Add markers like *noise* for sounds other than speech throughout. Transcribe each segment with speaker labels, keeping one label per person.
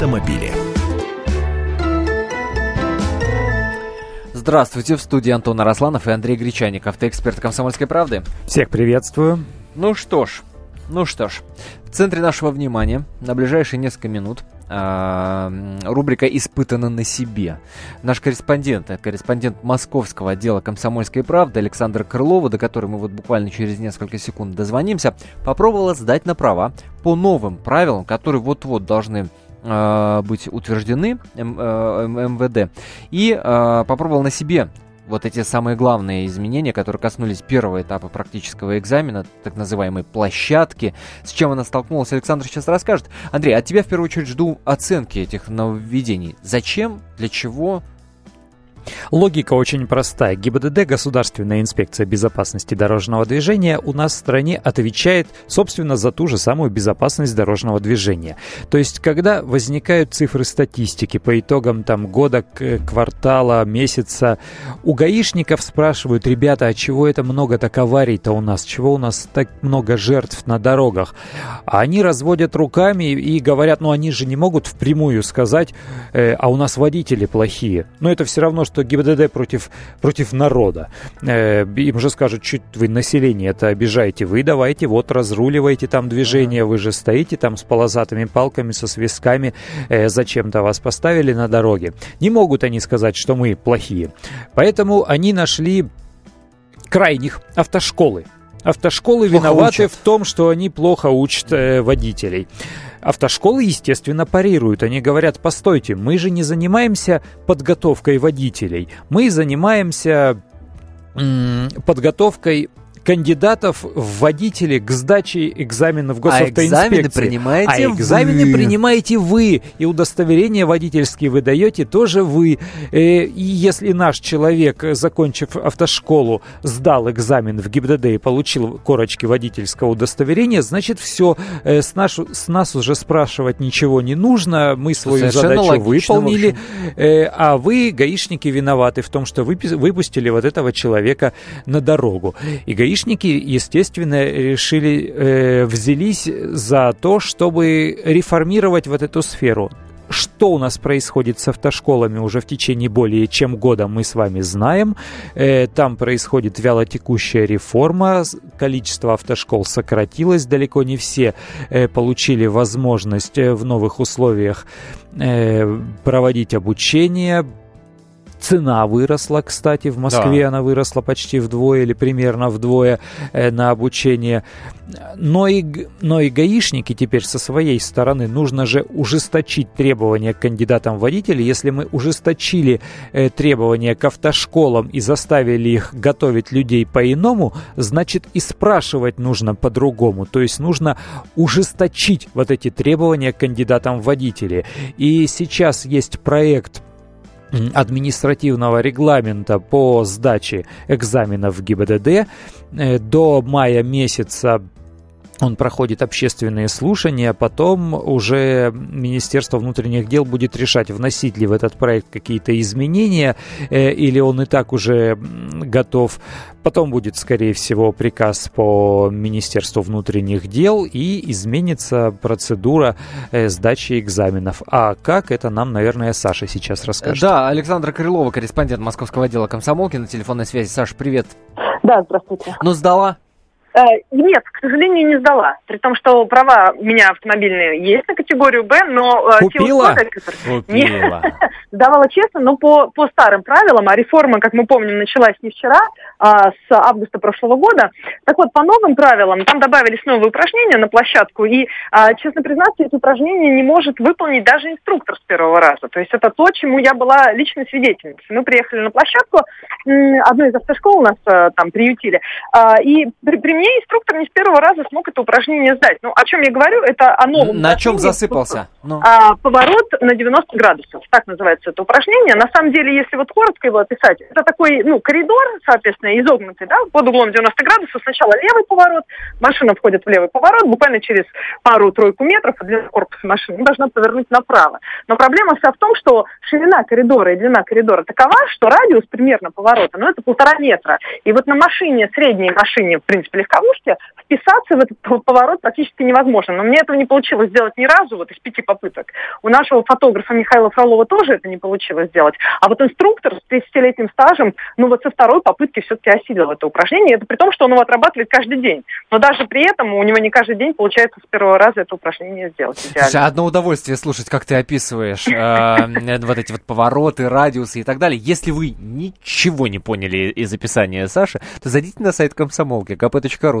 Speaker 1: автомобиле.
Speaker 2: Здравствуйте, в студии Антон Арасланов и Андрей Гречаник, автоэксперт «Комсомольской правды».
Speaker 3: Всех приветствую.
Speaker 2: Ну что ж, ну что ж, в центре нашего внимания на ближайшие несколько минут э, рубрика «Испытано на себе». Наш корреспондент, корреспондент московского отдела «Комсомольской правды» Александр Крылова, до которой мы вот буквально через несколько секунд дозвонимся, попробовала сдать на права по новым правилам, которые вот-вот должны э, быть утверждены М, э, МВД. И э, попробовал на себе вот эти самые главные изменения, которые коснулись первого этапа практического экзамена, так называемой площадки. С чем она столкнулась, Александр сейчас расскажет. Андрей, от тебя в первую очередь жду оценки этих нововведений. Зачем, для чего,
Speaker 3: Логика очень простая. ГИБДД, Государственная инспекция безопасности дорожного движения, у нас в стране отвечает, собственно, за ту же самую безопасность дорожного движения. То есть, когда возникают цифры статистики по итогам там года, квартала, месяца, у гаишников спрашивают, ребята, а чего это много так аварий-то у нас? Чего у нас так много жертв на дорогах? А они разводят руками и говорят, ну они же не могут впрямую сказать, э, а у нас водители плохие. Но это все равно, что ГИБДД против, против народа. Э, им же скажут, чуть вы население это обижаете. Вы давайте вот разруливайте там движение, вы же стоите там с полосатыми палками, со свисками, э, зачем-то вас поставили на дороге. Не могут они сказать, что мы плохие. Поэтому они нашли крайних автошколы. Автошколы
Speaker 2: Плохо
Speaker 3: виноваты
Speaker 2: учат.
Speaker 3: в том, что они плохо учат э, водителей. Автошколы, естественно, парируют. Они говорят, постойте, мы же не занимаемся подготовкой водителей. Мы занимаемся подготовкой кандидатов в водители к сдаче экзаменов
Speaker 2: а
Speaker 3: госавтоинспекции.
Speaker 2: экзамены принимаете
Speaker 3: А экзамены
Speaker 2: вы.
Speaker 3: принимаете вы, и удостоверения водительские вы даете тоже вы. Э, И если наш человек, закончив автошколу, сдал экзамен в ГИБДД и получил корочки водительского удостоверения, значит все, э, с, нашу, с нас уже спрашивать ничего не нужно, мы свою
Speaker 2: Совершенно
Speaker 3: задачу
Speaker 2: логично, в
Speaker 3: выполнили, э, а вы, гаишники, виноваты в том, что выпи- выпустили вот этого человека на дорогу. И гаишники, естественно, решили, э, взялись за то, чтобы реформировать вот эту сферу. Что у нас происходит с автошколами уже в течение более чем года, мы с вами знаем. Э, Там происходит вялотекущая реформа, количество автошкол сократилось, далеко не все э, получили возможность э, в новых условиях э, проводить обучение. Цена выросла, кстати, в Москве
Speaker 2: Да.
Speaker 3: она выросла почти вдвое или примерно вдвое э, на обучение. Но и, но и гаишники теперь со своей стороны нужно же ужесточить требования к кандидатам в водители. Если мы ужесточили э, требования к автошколам и заставили их готовить людей по-иному, значит и спрашивать нужно по-другому. То есть нужно ужесточить вот эти требования к кандидатам в водители. И сейчас есть проект административного регламента по сдаче экзаменов в ГИБДД. Э, До мая месяца он проходит общественные слушания, потом уже Министерство внутренних дел будет решать, вносить ли в этот проект какие-то изменения, э, или он и так уже готов. Потом будет, скорее всего, приказ по Министерству внутренних дел и изменится процедура э, сдачи экзаменов. А как, это нам, наверное, Саша сейчас расскажет.
Speaker 2: Да, Александра Крылова, корреспондент московского отдела комсомолки на телефонной связи. Саш, привет.
Speaker 4: Да, здравствуйте.
Speaker 2: Ну, сдала?
Speaker 4: Э, нет, к сожалению, не сдала. При том, что права у меня автомобильные есть на категорию Б, но э,
Speaker 3: Купила?
Speaker 2: Купила. *laughs*
Speaker 4: Сдавала честно, но по, по старым правилам, а реформа, как мы помним, началась не вчера, а с августа прошлого года. Так вот, по новым правилам, там добавились новые упражнения на площадку, и, а, честно признаться, эти упражнения не может выполнить даже инструктор с первого раза. То есть это то, чему я была личной свидетельницей. Мы приехали на площадку, одну из автошкол у нас э, там приютили, а, и при мне инструктор не с первого раза смог это упражнение сдать. Ну, о чем я говорю, это о новом
Speaker 2: На чем засыпался? Ну.
Speaker 4: А, поворот на 90 градусов. Так называется это упражнение. На самом деле, если вот коротко его описать, это такой, ну, коридор, соответственно, изогнутый, да, под углом 90 градусов. Сначала левый поворот, машина входит в левый поворот, буквально через пару-тройку метров от длины корпуса машины должна повернуть направо. Но проблема вся в том, что ширина коридора и длина коридора такова, что радиус примерно поворота, ну, это полтора метра. И вот на машине, средней машине, в принципе, легковушке, вписаться в этот поворот практически невозможно. Но мне этого не получилось сделать ни разу, вот из пяти попыток. У нашего фотографа Михаила Фролова тоже это не получилось сделать. А вот инструктор с 30-летним стажем, ну вот со второй попытки все-таки осилил это упражнение. Это при том, что он его отрабатывает каждый день. Но даже при этом у него не каждый день получается с первого раза это упражнение сделать идеально.
Speaker 2: Слушай, одно удовольствие слушать, как ты описываешь э, *laughs* вот эти вот повороты, радиусы и так далее. Если вы ничего не поняли из описания Саши, то зайдите на сайт комсомолки.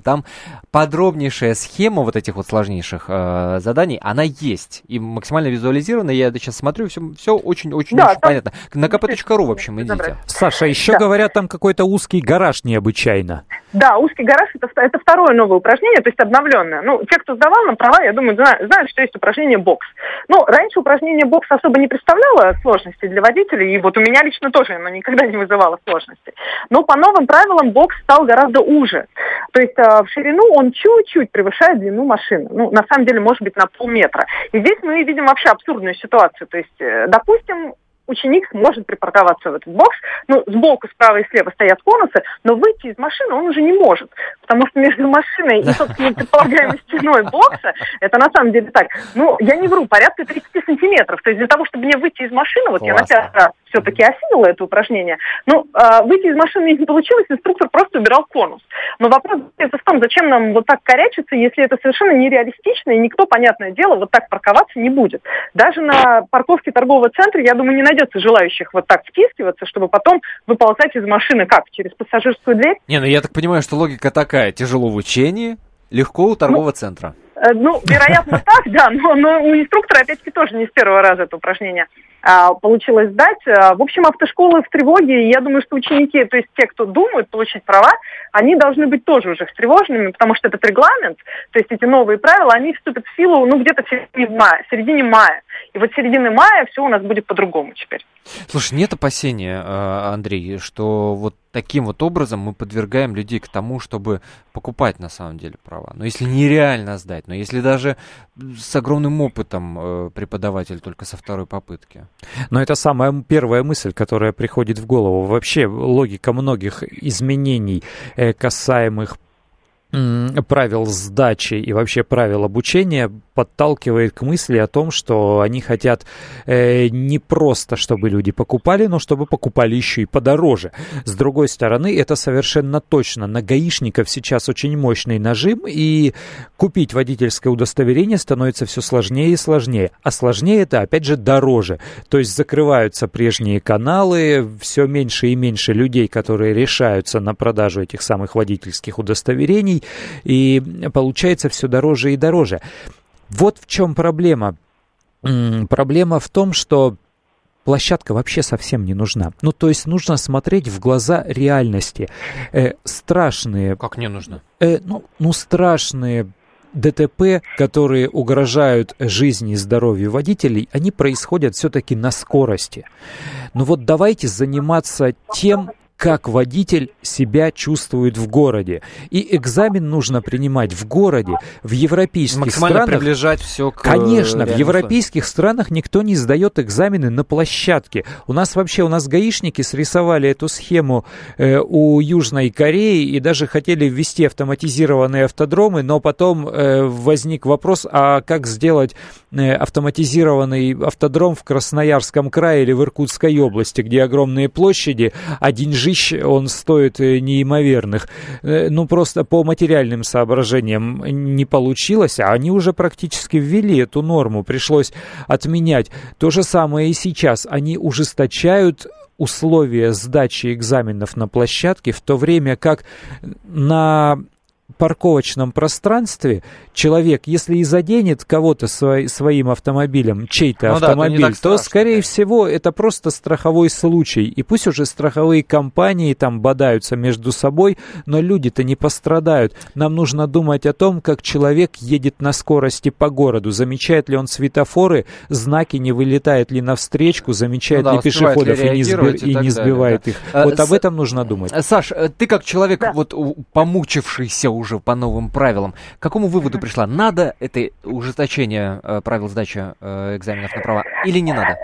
Speaker 2: Там подробнейшая схема вот этих вот сложнейших э, заданий, она есть. И максимально визуализирована. Я сейчас смотрю, все, все очень-очень да, понятно. На kp.ru, в общем, идите.
Speaker 3: Саша, еще да. говорят, там какой-то узкий гараж необычайно.
Speaker 4: Да, узкий гараж это, это второе новое упражнение, то есть обновленное. Ну, те, кто сдавал на права, я думаю, знают, знают, что есть упражнение бокс. Ну, раньше упражнение бокс особо не представляло сложности для водителей, и вот у меня лично тоже оно никогда не вызывало сложности. Но по новым правилам бокс стал гораздо уже. То есть э, в ширину он чуть-чуть превышает длину машины. Ну, на самом деле, может быть, на полметра. И здесь мы видим вообще абсурдную ситуацию. То есть, э, допустим, ученик сможет припарковаться в этот бокс. Ну, сбоку, справа и слева стоят конусы, но выйти из машины он уже не может. Потому что между машиной и, собственно, предполагаемой стеной бокса, это на самом деле так, ну, я не вру, порядка 30 сантиметров. То есть для того, чтобы мне выйти из машины, вот Классно. я на пятый раз все-таки осилила это упражнение, ну, э, выйти из машины не получилось, инструктор просто убирал конус. Но вопрос в том, зачем нам вот так корячиться, если это совершенно нереалистично, и никто, понятное дело, вот так парковаться не будет. Даже на парковке торгового центра, я думаю, не найдется желающих вот так втискиваться, чтобы потом выползать из машины как? Через пассажирскую дверь?
Speaker 2: Не, ну я так понимаю, что логика такая. Тяжело в учении, легко у торгового ну, центра.
Speaker 4: Э, ну, вероятно, так, да, но, но у инструктора, опять-таки, тоже не с первого раза это упражнение а, получилось сдать. А, в общем, автошколы в тревоге, и я думаю, что ученики, то есть те, кто думают получить права, они должны быть тоже уже встревоженными, потому что этот регламент, то есть эти новые правила, они вступят в силу, ну, где-то в середине мая. В середине мая. И вот середины мая все у нас будет по-другому теперь.
Speaker 2: Слушай, нет опасения, а, Андрей, что вот таким вот образом мы подвергаем людей к тому, чтобы покупать на самом деле права. Но если нереально сдать, но если даже с огромным опытом э, преподаватель только со второй попытки.
Speaker 3: Но это самая первая мысль, которая приходит в голову. Вообще логика многих изменений, э, касаемых правил сдачи и вообще правил обучения подталкивает к мысли о том, что они хотят э, не просто, чтобы люди покупали, но чтобы покупали еще и подороже. С другой стороны, это совершенно точно. На гаишников сейчас очень мощный нажим, и купить водительское удостоверение становится все сложнее и сложнее. А сложнее это, опять же, дороже. То есть закрываются прежние каналы, все меньше и меньше людей, которые решаются на продажу этих самых водительских удостоверений, и получается все дороже и дороже. Вот в чем проблема. Проблема в том, что площадка вообще совсем не нужна. Ну, то есть нужно смотреть в глаза реальности. Э, страшные...
Speaker 2: Как не нужно?
Speaker 3: Э, ну, ну, страшные ДТП, которые угрожают жизни и здоровью водителей, они происходят все-таки на скорости. Но вот давайте заниматься тем, как водитель себя чувствует в городе. И экзамен нужно принимать в городе, в европейских
Speaker 2: Максимально
Speaker 3: странах.
Speaker 2: приближать все к
Speaker 3: Конечно, в европейских странах никто не сдает экзамены на площадке. У нас вообще, у нас гаишники срисовали эту схему э, у Южной Кореи и даже хотели ввести автоматизированные автодромы, но потом э, возник вопрос, а как сделать э, автоматизированный автодром в Красноярском крае или в Иркутской области, где огромные площади, один деньжищ, он стоит э, неимоверных. Э, ну, просто по материальным соображениям не получилось, а они уже практически ввели эту норму, пришлось отменять. То же самое и сейчас. Они ужесточают условия сдачи экзаменов на площадке, в то время как на парковочном пространстве человек, если и заденет кого-то свой, своим автомобилем, чей-то ну автомобиль, да, то, страшно, скорее конечно. всего, это просто страховой случай. И пусть уже страховые компании там бодаются между собой, но люди-то не пострадают. Нам нужно думать о том, как человек едет на скорости по городу, замечает ли он светофоры, знаки не вылетает ли навстречку, замечает ну да, ли пешеходов ли и не, сби... и, и не сбивает да, да. их. А, вот С... об этом нужно думать.
Speaker 2: Саш, э, ты как человек, да. вот помучившийся уже по новым правилам. К какому выводу пришла? Надо это ужесточение э, правил сдачи э, экзаменов на права или не надо?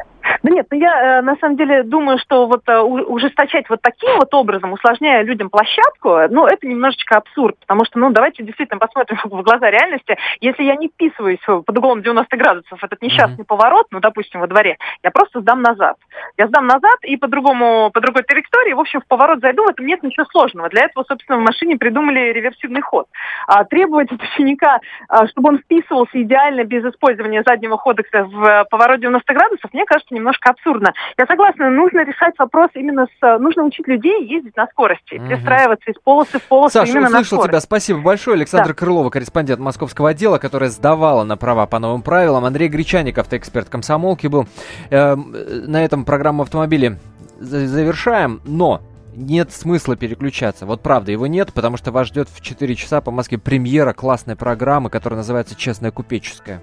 Speaker 4: Да нет, я э, на самом деле думаю, что вот э, ужесточать вот таким вот образом, усложняя людям площадку, ну это немножечко абсурд, потому что, ну давайте действительно посмотрим *laughs* в глаза реальности. Если я не вписываюсь под углом 90 градусов, этот несчастный mm-hmm. поворот, ну допустим во дворе, я просто сдам назад. Я сдам назад и по другому, по другой траектории, в общем, в поворот зайду, в этом нет ничего сложного. Для этого, собственно, в машине придумали реверсивный ход. А требовать от ученика, а, чтобы он вписывался идеально без использования заднего хода в поворот 90 градусов, мне кажется, немножко абсурдно. Я согласна, нужно решать вопрос именно с... Нужно учить людей ездить на скорости, угу. перестраиваться из полосы в полосу
Speaker 2: Саша,
Speaker 4: именно
Speaker 2: на скорость. тебя. Спасибо большое. Александр да. Крылова, корреспондент московского отдела, которая сдавала на права по новым правилам. Андрей Гречаник, автоэксперт комсомолки был. Э, на этом программу автомобили завершаем, но нет смысла переключаться. Вот правда, его нет, потому что вас ждет в 4 часа по Москве премьера классной программы, которая называется «Честная купеческая».